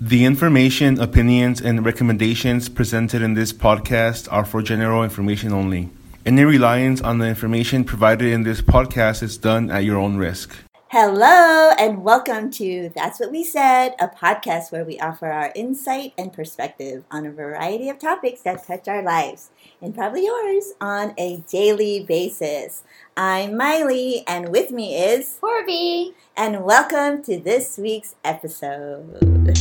The information, opinions, and recommendations presented in this podcast are for general information only. Any reliance on the information provided in this podcast is done at your own risk. Hello, and welcome to That's What We Said, a podcast where we offer our insight and perspective on a variety of topics that touch our lives, and probably yours, on a daily basis. I'm Miley, and with me is Corby. And welcome to this week's episode.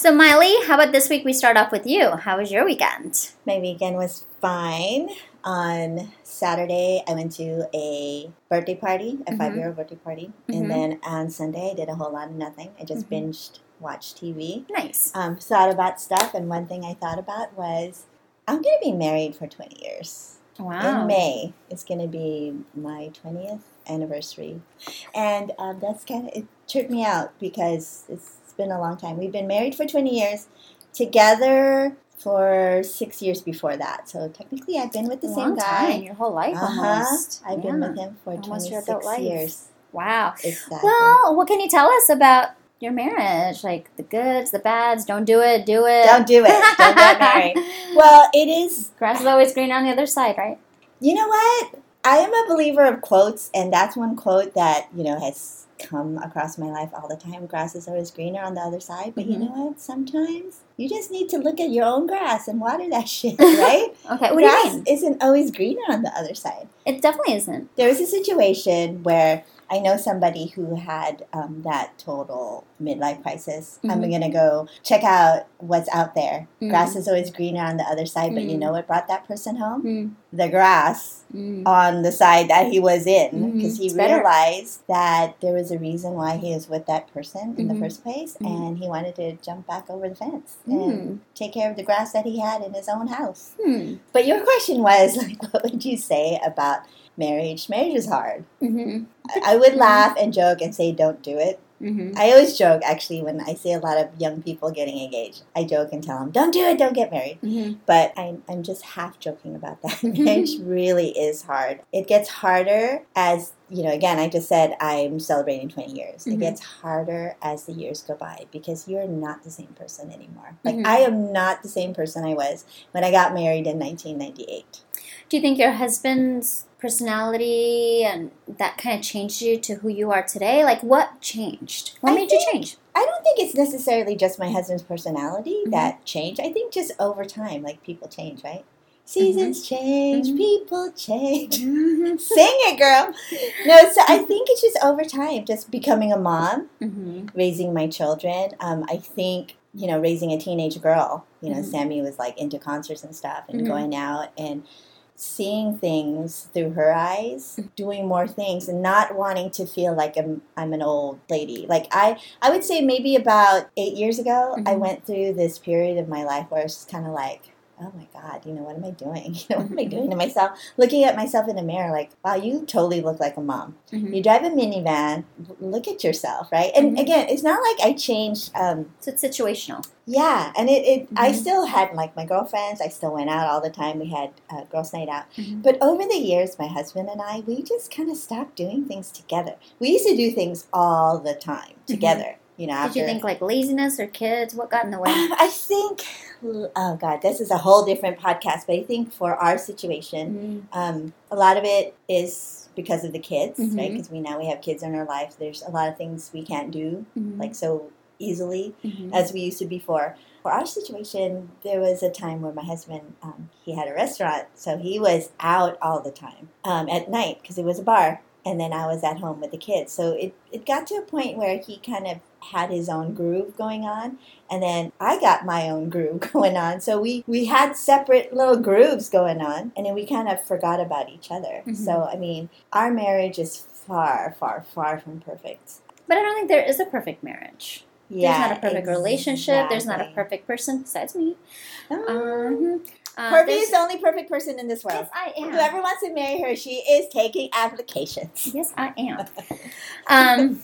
So, Miley, how about this week we start off with you? How was your weekend? My weekend was fine. On Saturday, I went to a birthday party, a Mhm. five year old birthday party. Mhm. And then on Sunday, I did a whole lot of nothing. I just Mhm. binged, watched TV, Nice. um, thought about stuff. And one thing I thought about was I'm going to be married for 20 years. Wow. In May, it's going to be my 20th anniversary. And um, that's kind of, it tripped me out because it's been a long time. We've been married for 20 years, together for six years before that. So technically, I've been with the same guy. time, your whole life Uh-huh. almost. I've been with him for Almost 26 years. Wow. Exactly. Well, what can you tell us about your marriage? Like the goods, the bads. Don't do it. Do it. Don't do it. Don't get married. Well, it is Grass is always green on the other side, right? You know what? I am a believer of quotes, and that's one quote that, you know, has come across my life all the time. Grass is always greener on the other side. But you Mhm. know what? Sometimes you just need to look at your own grass and water that shit, right? Okay. Grass you isn't always greener on the other side. It definitely isn't. There was a situation where I know somebody who had um, that total midlife crisis. I'm Mhm. going to go check out what's out there. Mhm. Grass is always greener on the other side, but you Mhm. know what brought that person home? Mm. The grass Mm. on the side that he was in because he It's better. realized that there was a reason why he was with that person in the first place Mhm. and he wanted to jump back over the fence Mm. and take care of the grass that he had in his own house. Hmm. But your question was like what would you say about marriage? Marriage is hard. Mm-hmm. I I would laugh and joke and say don't do it. Mm-hmm. I always joke actually when I see a lot of young people getting engaged. I joke and tell them, "Don't do it, don't get married." Mm-hmm. but I'm, I'm just half joking about that. Mhm. Marriage really is hard. It gets harder as, you know, again, I just said I'm celebrating 20 years. It gets harder as the years go by because you're not the same person anymore. Like, Mhm. I am not the same person I was when I got married in 1998. Do you think your husband's personality and that kind of changed you to who you are today? Like, what changed? What I made you change? I don't think it's necessarily just my husband's personality Mhm. that changed. I think just over time, like people change, right? Seasons change, Mhm. people change. Mm-hmm. Sing it, girl. No, so I think it's just over time, just becoming a mom, Mm-hmm. raising my children. Um, I think you know, raising a teenage girl. You know, Mhm. Sammy was like into concerts and stuff, and going out and seeing things through her eyes, Mm-hmm. doing more things, and not wanting to feel like I'm I'm an old lady. Like I I would say maybe about eight years ago, I Mhm. went through this period of my life where it's just kind of like. Oh my God! You know what am I doing? You know what am I doing to myself? Looking at myself in the mirror, like, wow, you totally look like a mom. Mm-hmm. You drive a minivan. Look at yourself, right? And Mhm. again, it's not like I changed. Um, So it's situational. yeah, and it, it I Mhm. still had like my girlfriends. I still went out all the time. We had uh, girls' night out. Mhm. But over the years, my husband and I, we just kind of stopped doing things together. We used to do things all the time together. You know, Mm-hmm. Did you think like laziness or kids? What got in the way? I think, oh God, this is a whole different podcast. But I think for our situation, Mhm. um, a lot of it is because of the kids, right? Mhm. Because we now we have kids in our life. There's a lot of things we can't do Mhm. like so easily Mhm. as we used to before. For our situation, there was a time where my husband um, he had a restaurant, so he was out all the time um, at night because it was a bar, and then I was at home with the kids. So it it got to a point where he kind of had his own groove going on, and then I got my own groove going on. So we we had separate little grooves going on, and then we kind of forgot about each other. Mhm. So I mean, our marriage is far, far, far from perfect. But I don't think there is a perfect marriage. Yeah, there's not a perfect relationship. There's not a perfect person besides me. Um, Um, uh, is the only perfect person in this world. Yes, I am. Whoever wants to marry her, she is taking applications. Yes, I am. Um,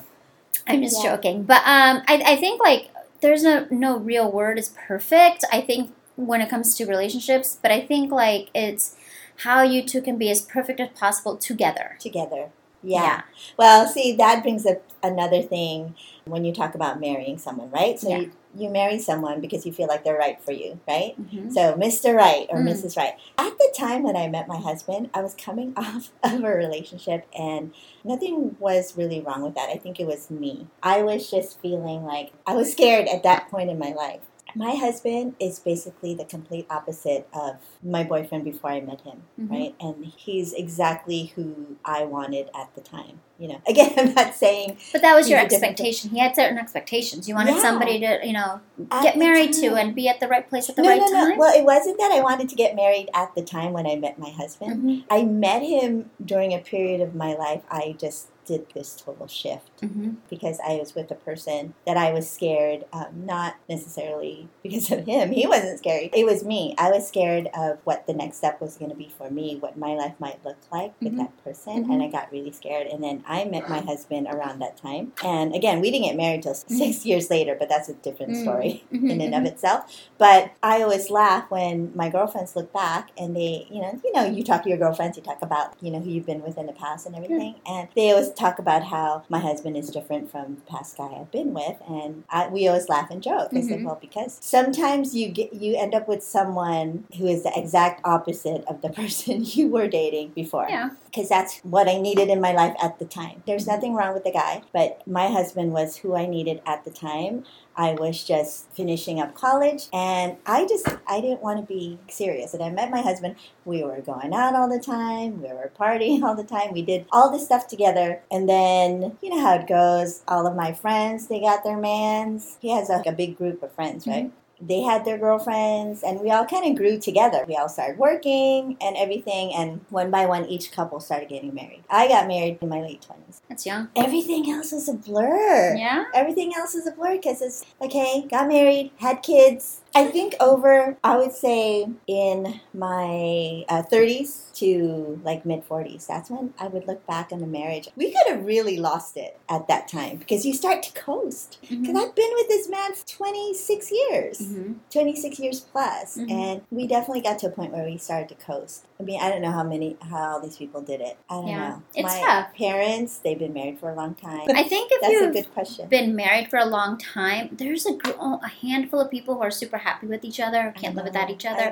I'm just Yeah. joking, but um, I, I think like there's no no real word is perfect. I think when it comes to relationships, but I think like it's how you two can be as perfect as possible together. together. Yeah. Well, see, that brings up another thing when you talk about marrying someone, right? So Yeah. you, you marry someone because you feel like they're right for you, right? Mhm. So, Mr. Right or Mm. Mrs. Right. At the time when I met my husband, I was coming off of a relationship and nothing was really wrong with that. I think it was me. I was just feeling like I was scared at that point in my life. My husband is basically the complete opposite of my boyfriend before I met him, Mhm. right? And he's exactly who I wanted at the time. You know, again, I'm not saying But that was your He's a different- expectation. He had certain expectations. You wanted Yeah. somebody to, you know, at get married to and be at the right place at the no, right no, no. time. Well, it wasn't that I wanted to get married at the time when I met my husband. Mhm. I met him during a period of my life. I just did this total shift Mhm. because I was with a person that I was scared, um, not necessarily because of him. He wasn't scared. It was me. I was scared of what the next step was going to be for me, what my life might look like with Mhm. that person. Mhm. And I got really scared. And then I met my husband around that time. And again, we didn't get married till six years later, but that's a different Mm. story Mhm. in and of itself. But I always laugh when my girlfriends look back and they, you know, you know, you talk to your girlfriends, you talk about, you know, who you've been with in the past and everything, and they always talk about how my husband is different from the past guy I've been with, and I, we always laugh and joke. I said, Mhm. well, because sometimes you get you end up with someone who is the exact opposite of the person you were dating before Yeah. Because that's what I needed in my life at the time. There's Mhm. nothing wrong with the guy, but my husband was who I needed at the time. I was just finishing up college and I just I didn't want to be serious. And I met my husband. We were going out all the time. We were partying all the time. We did all this stuff together. And then you know how it goes. All of my friends, they got their mans. He has a, a big group of friends, right? They had their girlfriends and we all kind of grew together. We all started working and everything and one by one each couple started getting married. I got married in my late 20s. That's young. Everything else was a blur. Yeah. Everything else is a blur because it's okay, got married, had kids. I think over, I would say in my uh, 30s to like mid 40s, that's when I would look back on the marriage. We could have really lost it at that time because you start to coast. Because Mhm. I've been with this man for 26 years. Mhm. 26 years plus, Mhm. and we definitely got to a point where we started to coast. I mean, I don't know how many, how all these people did it. I don't Yeah. know. It's My tough. parents, they've been married for a long time. I think if That's a you've good question. been married for a long time, there's a gr- oh, a handful of people who are super happy with each other, I can't live without each I other,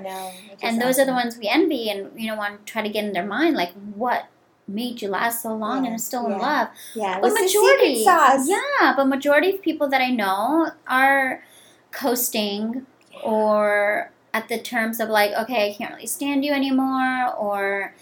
and those are the ones we envy, and you know want to try to get in their mind like what made you last so long Yeah, and are still yeah. in love. Yeah, But majority, yeah, but majority of people that I know are coasting or at the terms of like, okay, I can't really stand you anymore, or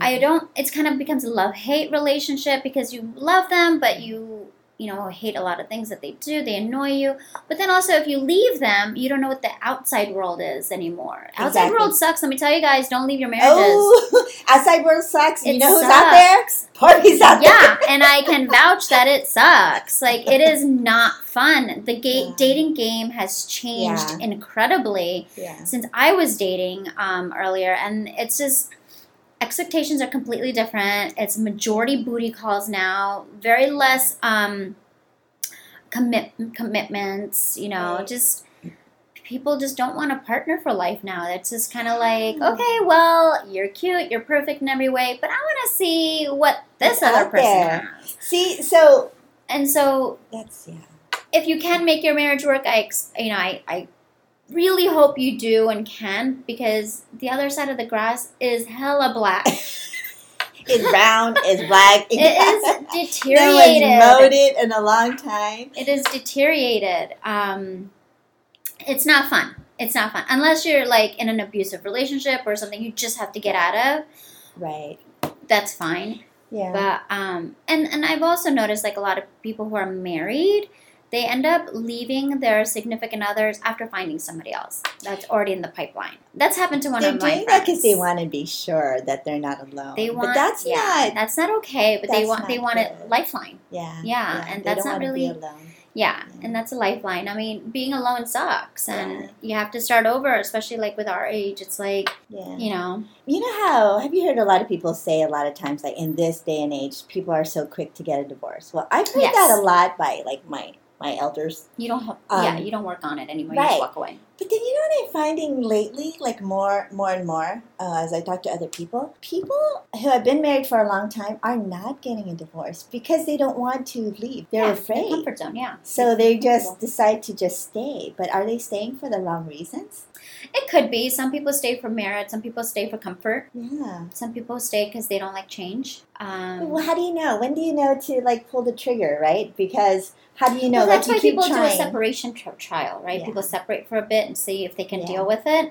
I know. don't. It's kind of becomes a love hate relationship because you love them, but you you know hate a lot of things that they do. They annoy you. But then also, if you leave them, you don't know what the outside world is anymore. Outside Exactly. world sucks. Let me tell you guys, don't leave your marriages. Oh, outside world sucks. You It know who's out there? Parties out yeah, and I can vouch that it sucks. Like it is not fun. The ga- Yeah. dating game has changed Yeah. incredibly. Yeah. since I was dating um, earlier, and it's just expectations are completely different. It's majority booty calls now, very less um, commit commitments. You know, just people just don't want a partner for life now. It's just kind of like, okay, well, you're cute, you're perfect in every way, but I want to see what this other person there. has. See, so And so, that's yeah. if you can make your marriage work, I, ex- you know, I, I really hope you do and can because the other side of the grass is hella black. It's round, it's black. it is No one's deteriorated. mowed it in a long time. It is deteriorated. Um, it's not fun. It's not fun unless you're like in an abusive relationship or something you just have to get out of. Right. That's fine. Yeah. But um, and and I've also noticed like a lot of people who are married, they end up leaving their significant others after finding somebody else that's already in the pipeline. That's happened to one they're of my doing that because they want to be sure that they're not alone. They want, but that's yeah, not. that's not okay. But they want they want a lifeline. Yeah. Yeah, and they that's not really-. Yeah, Yeah. and that's a lifeline. I mean, being alone sucks, and Yeah. you have to start over, especially like with our age. It's like Yeah. you know, You know how have you heard a lot of people say a lot of times like in this day and age people are so quick to get a divorce. Well, I've heard Yes. that a lot by like my my elders. You don't. Have, Um, yeah, you don't work on it anymore. You right. just walk away. But then you know what I'm finding lately, like more, more and more, uh, as I talk to other people, people who have been married for a long time are not getting a divorce because they don't want to leave. They're yeah, afraid. comfort zone. Yeah. So they just decide to just stay. But are they staying for the wrong reasons? It could be. Some people stay for merit. Some people stay for comfort. Yeah. Some people stay because they don't like change. Um, Well, how do you know? When do you know to like pull the trigger, right? Because how do you know? well, that's like why you keep people do a separation tri- trial, right? Yeah. People separate for a bit and see if they can Yeah. deal with it.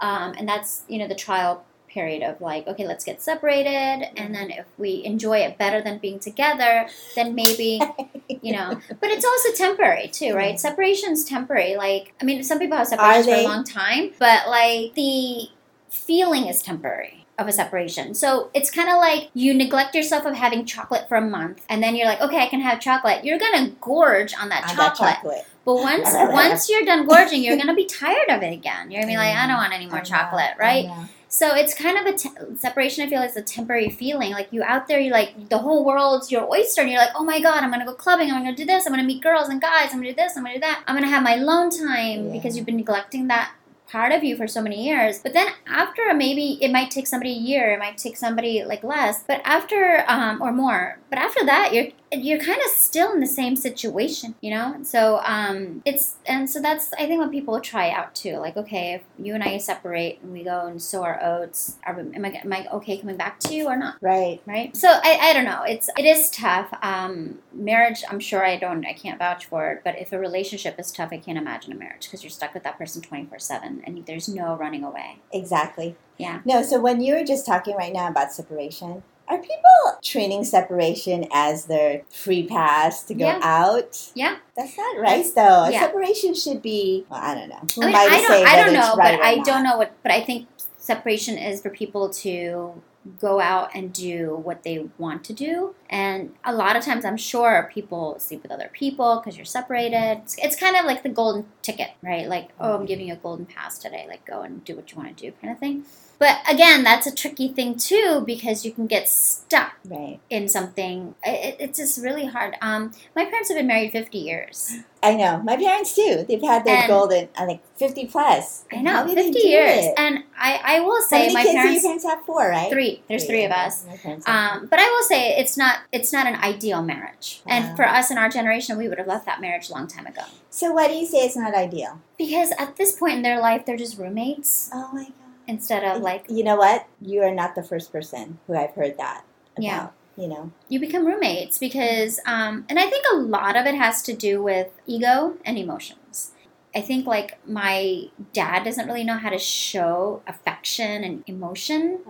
Um, and that's you know the trial period of like, okay, let's get separated, and mm-hmm. then if we enjoy it better than being together, then maybe you know. But it's also temporary too, right? Yeah. Separation's temporary. Like, I mean, some people have separations for a long time, but like the feeling is temporary of a separation. So it's kind of like you neglect yourself of having chocolate for a month, and then you're like, okay, I can have chocolate. You're gonna gorge on that on that chocolate. chocolate. But once once you're done gorging, you're gonna be tired of it again. You're gonna be like, I don't want any more chocolate, right? So it's kind of a te- separation. I feel like it's a temporary feeling. Like you out there, you like the whole world's your oyster, and you're like, oh my god, I'm gonna go clubbing. I'm gonna do this. I'm gonna meet girls and guys. I'm gonna do this. I'm gonna do that. I'm gonna have my alone time Yeah. because you've been neglecting that part of you for so many years. But then after maybe it might take somebody a year, it might take somebody like less, but after um, or more. But after that, you're you're kind of still in the same situation, you know. So um, it's and so that's I think what people try out too. Like okay, if you and I separate and we go and sow our oats, are, am I am I okay coming back to you or not? Right. right so I, I don't know it's it is tough um marriage i'm sure i don't i can't vouch for it but if a relationship is tough i can't imagine a marriage because you're stuck with that person 24-7 and there's no running away Exactly. Yeah. No, so when you were just talking right now about separation, are people training separation as their free pass to go Yeah. out? Yeah. That's not right, though. Yeah. separation should be, well, I don't know. Who i mean i don't i don't know right but i not? don't know what but i think separation is for people to go out and do what they want to do. And a lot of times i'm sure people sleep with other people because you're separated. It's, it's kind of like the golden ticket right? Like oh i'm giving you a golden pass today. Like go and do what you want to do kind of thing. But again that's a tricky thing too because you can get stuck Right. in something. It, it's just really hard. Um, my parents have been married 50 years I know. My parents, too. They've had their And- golden, I think, 50 plus. i know 50 years it? and I, I will say my parents your parents have? Four, right? three there's three of us My parents have Um, but I will say it's not it's not an ideal marriage. Wow. And for us in our generation, we would have left that marriage a long time ago. So why do you say it's not ideal? Because at this point in their life, they're just roommates Oh my god. instead of like you know what? You are not the first person who I've heard that about. Yeah. You know. you become roommates. Because um, and I think a lot of it has to do with ego and emotions. I think like my dad doesn't really know how to show affection and emotion,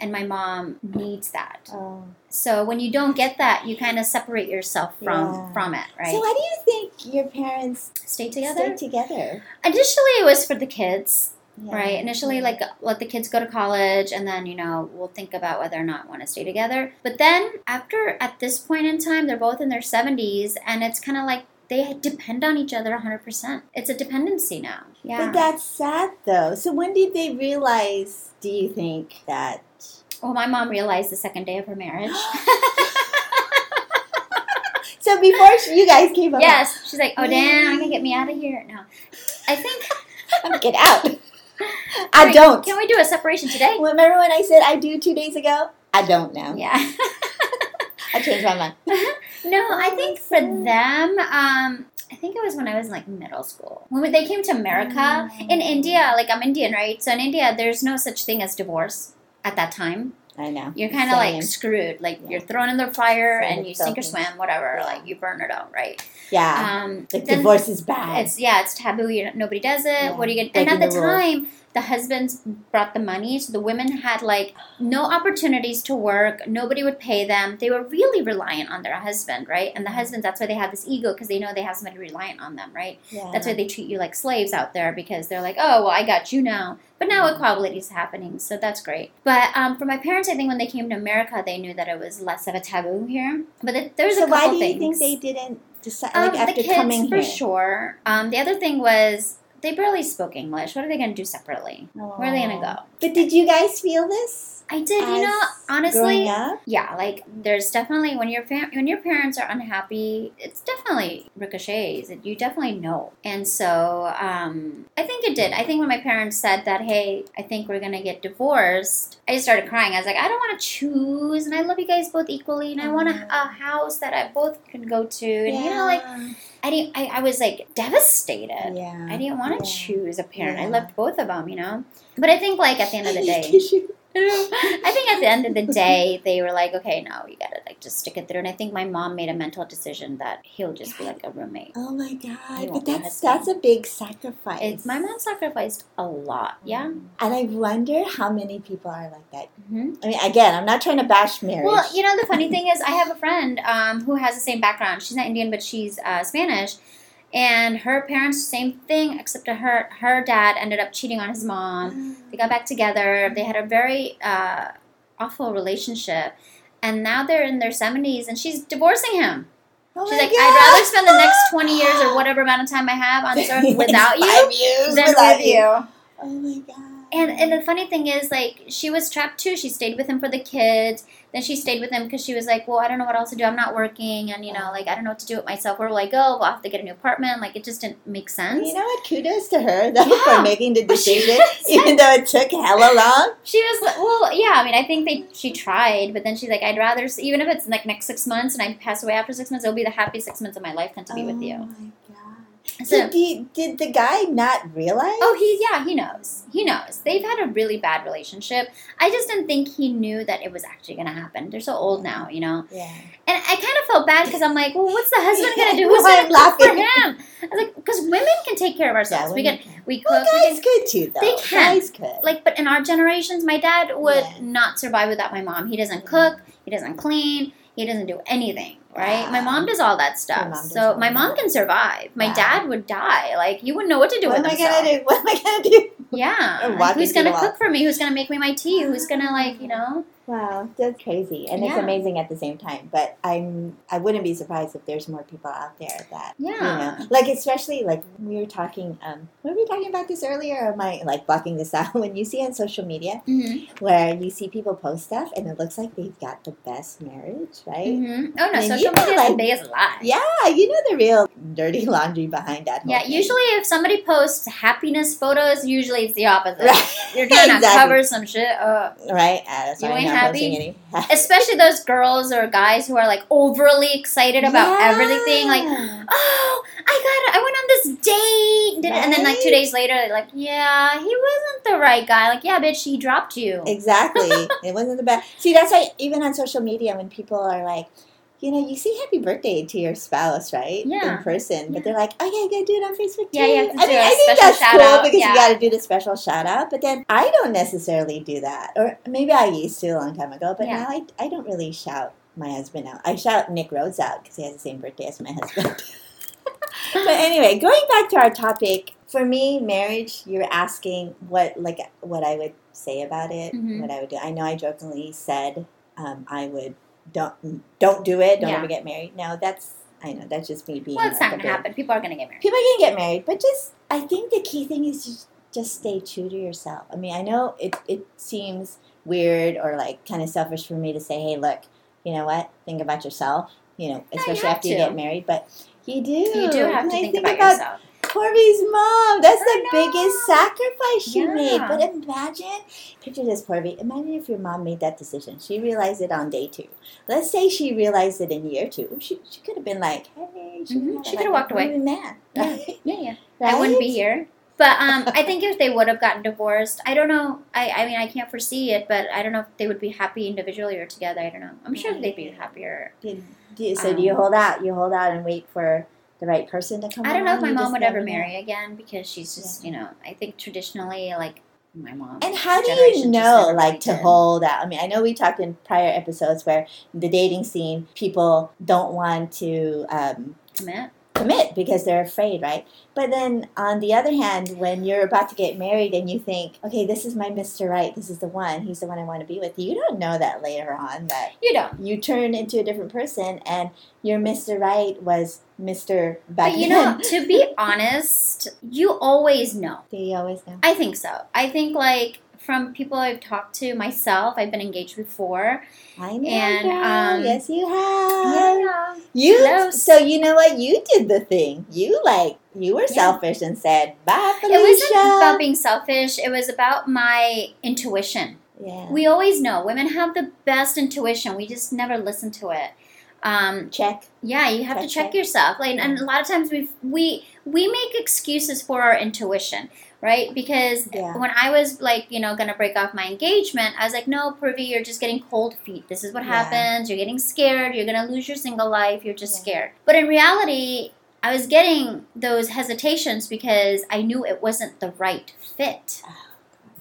and my mom needs that. Oh. So when you don't get that, you kind of separate yourself from Yeah. from it, right? So why do you think your parents Stay together. stayed together? Initially, it was for the kids. Yeah. Right. Initially, like let the kids go to college, and then you know we'll think about whether or not we want to stay together. But then after, at this point in time, they're both in their seventies, and it's kind of like they depend on each other hundred percent. It's a dependency now. Yeah. But that's sad though. So when did they realize, do you think, that well, my mom realized the second day of her marriage. So before she- you guys came up yes, she's like, "Oh, Dan, I'm gonna get me out of here." No, I think. get out. I Wait, don't. Can we do a separation today? Remember when I said I do two days ago? I don't now. Yeah. I changed my mind. No, I Oh, think for them, um, I think it was when I was in, like middle school. When they came to America, Mm. in India, like I'm Indian, right? So in India, there's no such thing as divorce at that time. I know. You're kind of like screwed. Like Yeah. you're thrown in the fire Same and you sink or swim, whatever. Yeah. Like you burn it out, right? Yeah. Um, like divorce is bad. It's yeah, it's taboo. You, nobody does it. Yeah. What are you gonna? And at the, the time, the husbands brought the money, so the women had like no opportunities to work. Nobody would pay them. They were really reliant on their husband, right? And the husbands, that's why they have this ego because they know they have somebody reliant on them, right? yeah. That's why they treat you like slaves out there because they're like, oh, well, I got you now. But now equality is happening, so that's great. But um, for my parents, I think when they came to America, they knew that it was less of a taboo here. But it, there's so a couple why do you things. think they didn't decide Um, like after the kids, coming for here? sure. Um, the other thing was they barely spoke English. What are they going to do separately? Oh. Where are they going to go? But did you guys feel this? I did, you know, honestly, yeah, like there's definitely when your fam- when your parents are unhappy, it's definitely ricochets. You definitely know, and so um, I think it did. I think when my parents said that, hey, I think we're gonna get divorced, I just started crying. I was like, I don't want to choose, and I love you guys both equally, and I want a, a house that I both can go to, and you know, like I didn't. I, I was like devastated. yeah. I didn't want to Yeah. choose a parent. I Yeah. loved both of them, you know. But I think like at the end of the day, I think at the end of the day, they were like, okay, no, you gotta like just stick it through. And I think my mom made a mental decision that he'll just be like a roommate. Oh my god! But that's that's a big sacrifice. It's, my mom sacrificed a lot. Yeah. And I wonder how many people are like that. hmm I mean, again, I'm not trying to bash marriage. Well, you know, the funny thing is, I have a friend um, who has the same background. She's not Indian, but she's uh, Spanish. And her parents, same thing, except her, her dad ended up cheating on his mom. They got back together. They had a very uh, awful relationship. And now they're in their 70s and she's divorcing him. Oh She's like, God. I'd rather spend the next 20 years or whatever amount of time I have on this earth without you than without with you. Oh my god! And and the funny thing is, like, she was trapped too. She stayed with him for the kids. Then she stayed with him because she was like, well, I don't know what else to do. I'm not working, and you know, like, I don't know what to do with myself. Where will I go? Well, I have to get a new apartment. Like, it just didn't make sense. You know what? Kudos to her though Yeah. for making the decision, even though it took hella long. She was like, well, yeah. I mean, I think they she tried, but then she's like, I'd rather even if it's like next six months and I pass away after six months, it'll be the happiest six months of my life than to be with Oh you. So, Did, the, did the guy not realize? oh, he yeah, he knows. He knows. They've had a really bad relationship. I just didn't think he knew that it was actually going to happen. They're so old now, you know. yeah. And I kind of felt bad because I'm like, well, what's the husband gonna do? Yeah, Who's gonna cook for him? I was like, because women can take care of ourselves. we can, can. we cook. Well, we guys can, could too, though. They can. Guys could. like, but in our generations, my dad would Yeah. not survive without my mom. He doesn't cook. He doesn't clean. He doesn't do anything. Right? My mom does all that stuff. mom so my mom can survive. My Wow. dad would die. Like you wouldn't know what to do what am with I gonna do? What am I gonna do? Yeah. Like, who's gonna cook for me? Who's gonna make me my tea? Who's gonna like you know? Wow, that's crazy, and it's amazing at the same time. But I'm I wouldn't be surprised if there's more people out there that yeah, you Yeah. know, like especially like we were talking. Um, were we talking about this earlier? Or am I like blocking this out? When you see on social media hmm where you see people post stuff and it looks like they've got the best marriage, right? hmm Oh no, And social you know, media is like- the biggest lie. Yeah, you know the real dirty laundry behind that. Yeah, thing. usually if somebody posts happiness photos, usually it's the opposite. Right. You're trying to cover some shit up. right. Uh, that's You ain't happy? Especially those girls or guys who are like overly excited about Yeah. everything. Like, oh, I got it. I went on this date. It. And then like two days later, they're like, yeah, he wasn't the right guy. Like, yeah, bitch, he dropped you. Exactly. it wasn't the best. See, that's why even on social media, when people are like, you know, you say happy birthday to your spouse, right? Yeah. In person, but Yeah. they're like, oh yeah, you gotta do it on Facebook too. Yeah, to I mean, I think that's cool out, because yeah. you gotta do the special shout out. But then I don't necessarily do that, or maybe I used to a long time ago, but Yeah. now I, I don't really shout my husband out. I shout Nick Rhodes out because he has the same birthday as my husband. but anyway, going back to our topic, for me, marriage, you're asking what like what I would say about it, Mhm. what I would do. I know I jokingly said um, I would don't don't do it, don't Yeah. ever get married. No, that's I know that's just me being. well, it's not like a going to happen. People are going to get married. People are gonna get married, but just I think the key thing is just just stay true to yourself. I mean, I know it it seems weird or like kind of selfish for me to say, hey, look, you know what? Think about yourself. You know, you especially have after you get married, but you do. You do have And to I think, about, yourself. Corby's mom. That's I the biggest sacrifice she Yeah. made. But imagine, picture this, Corby. Imagine if your mom made that decision. She realized it on day two. Let's say she realized it in year two. She, she could have been like, hey, she, Mhm. had, She like, coulda walked away. man. Yeah. Right? Yeah, yeah. I wouldn't be here. But um, I think if they would have gotten divorced, I don't know. I, I mean, I can't foresee it, but I don't know if they would be happy individually or together. I don't know. I'm sure they'd be happier. Did, do, so do you Um, hold out? You hold out and wait for the right person to come I don't know if my mom would ever marry again because she's just, you know, I think traditionally, like my mom. And how do you know, like, to did. hold out? I mean, I know we talked in prior episodes where the dating scene, people don't want to um, commit? commit because they're afraid, right? But then on the other hand, when you're about to get married and you think, okay, this is my Mr. Right, this is the one, he's the one I want to be with, you don't know that later on that You don't. you turn into a different person and your Mr. Right was Mr. back But you know, to be honest, you always know. Do you always know? I think so. I think like from people I've talked to myself. I've been engaged before. I know. And, um, yes, you have. Yeah. You Close. so you know what you did the thing. You like you were Yeah. selfish and said bye, Felicia. It wasn't about being selfish. It was about my intuition. yeah. We always know women have the best intuition. We just never listen to it. Um, check. yeah, you have to Check, check check. yourself. Like, and a lot of times we we we make excuses for our intuition, right? Because Yeah. when I was like, you know, gonna break off my engagement, I was like, no, Privy, you're just getting cold feet. This is what Yeah. happens. You're getting scared. You're gonna lose your single life. You're just Yeah. scared. But in reality, I was getting those hesitations because I knew it wasn't the right fit,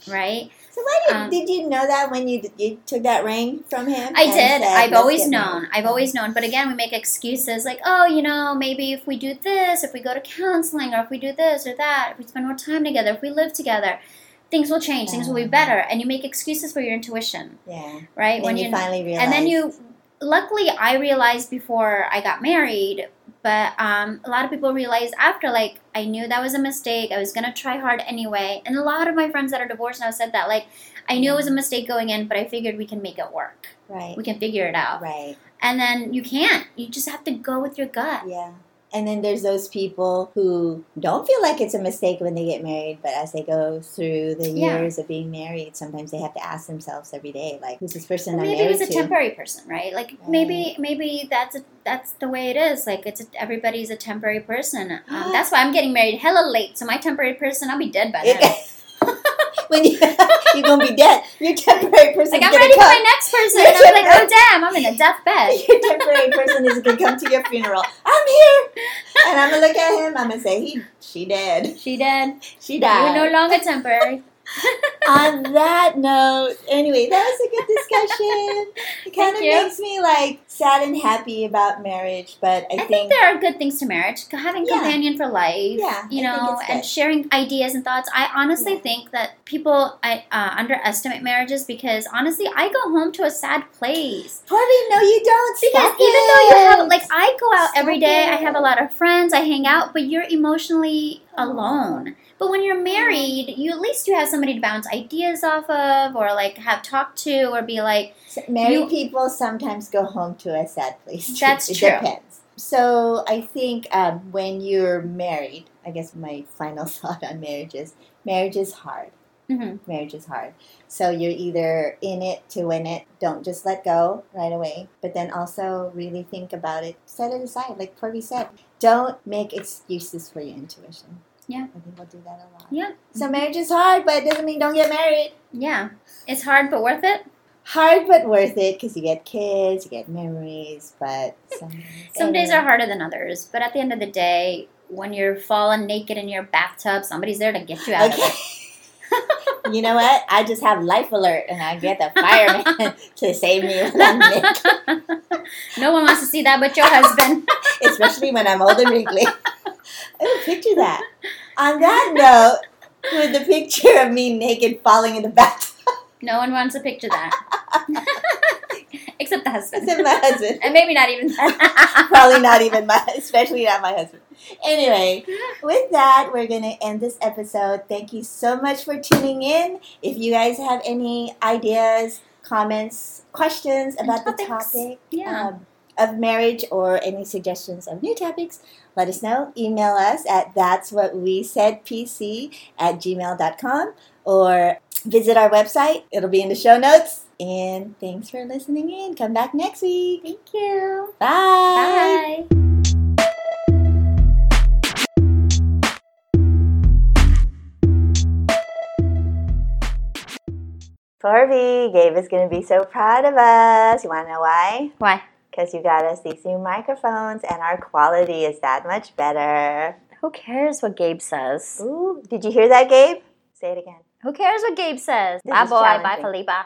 right? So why did, Um, did you know that when you you took that ring from him? I did. said, I've always known. married"? I've always known. But again, we make excuses like, oh, you know, maybe if we do this, if we go to counseling, or if we do this or that, if we spend more time together, if we live together, things will change. Things will be Um. better. And you make excuses for your intuition, Yeah. right? When you finally realized. and then you, luckily, I realized before I got married. But um, a lot of people realize after, like, I knew that was a mistake. I was gonna try hard anyway. And a lot of my friends that are divorced now said that, like, I knew it was a mistake going in, but I figured we can make it work. Right. We can figure it out. Right. And then you can't. You just have to go with your gut. Yeah. And then there's those people who don't feel like it's a mistake when they get married, but as they go through the Yeah. years of being married, sometimes they have to ask themselves every day, like, who's this person I'm maybe it married was a to? temporary person, right? Like maybe maybe that's a, that's the way it is. Like it's a, everybody's a temporary person. Um, that's why I'm getting married hella late. So my temporary person, I'll be dead by then. When you, you're gonna be dead, your temporary person Like I'm ready gonna for my next person. And I'm like, oh damn, I'm in a deathbed. Your temporary person is gonna come to your funeral. I'm here, and I'm gonna look at him. I'm gonna say, "He, she dead. She dead. She died. You're no longer temporary. On that note, anyway, that was a good discussion. It kind Thank of you. makes me like sad and happy about marriage, but I, I think there are good things to marriage. Having Yeah. companion for life, Yeah, you know, and sharing ideas and thoughts. I honestly Yeah. think that people I, uh, underestimate marriages because honestly, I go home to a sad place. Harvey, no, you don't. Because even though you have, like, I go out every Stop day, I have a lot of friends, I hang out, but you're emotionally alone. But when you're married, you at least you have somebody to bounce ideas off of, or like have talked to, or be like, S- married you- people sometimes go home to a sad place. That's it true. depends. So I think um, when you're married, I guess my final thought on marriage is marriage is hard. mhm, Marriage is hard. So you're either in it to win it. Don't just let go right away. But then also really think about it. Set it aside, like Corby said. Don't make excuses for your intuition. Yeah. I think we'll do that a lot. yeah, So marriage is hard, but it doesn't mean don't get married. yeah, it's hard but worth it. Hard but worth it because you get kids, you get memories, but some, Some days are harder than others, but at the end of the day, when you're falling naked in your bathtub, somebody's there to get you out Okay. of it. you know what? I just have life alert and I get the fireman to save me when I'm naked, no one wants to see that but your husband. especially when I'm old and wrinkly. Oh, picture that. On that note, with the picture of me naked falling in the bathtub, No one wants to picture that. Except the husband. except my husband. and maybe not even Probably not even my, especially not my husband. Anyway, with that, we're going to end this episode. Thank you so much for tuning in. If you guys have any ideas, comments, questions about the topic Yeah. um, of marriage or any suggestions of new topics, let us know. Email us at that's what we said pc at gmail.com or visit our website. It'll be in the show notes. And thanks for listening in. Come back next week. Thank you. Bye. Bye. Corby, Gabe is going to be so proud of us. You want to know why? Why? Because you got us these new microphones and our quality is that much better. Who cares what Gabe says? Ooh, did you hear that, Gabe? Say it again. Who cares what Gabe says? This Bye, boy. Bye, challenging. Felicia.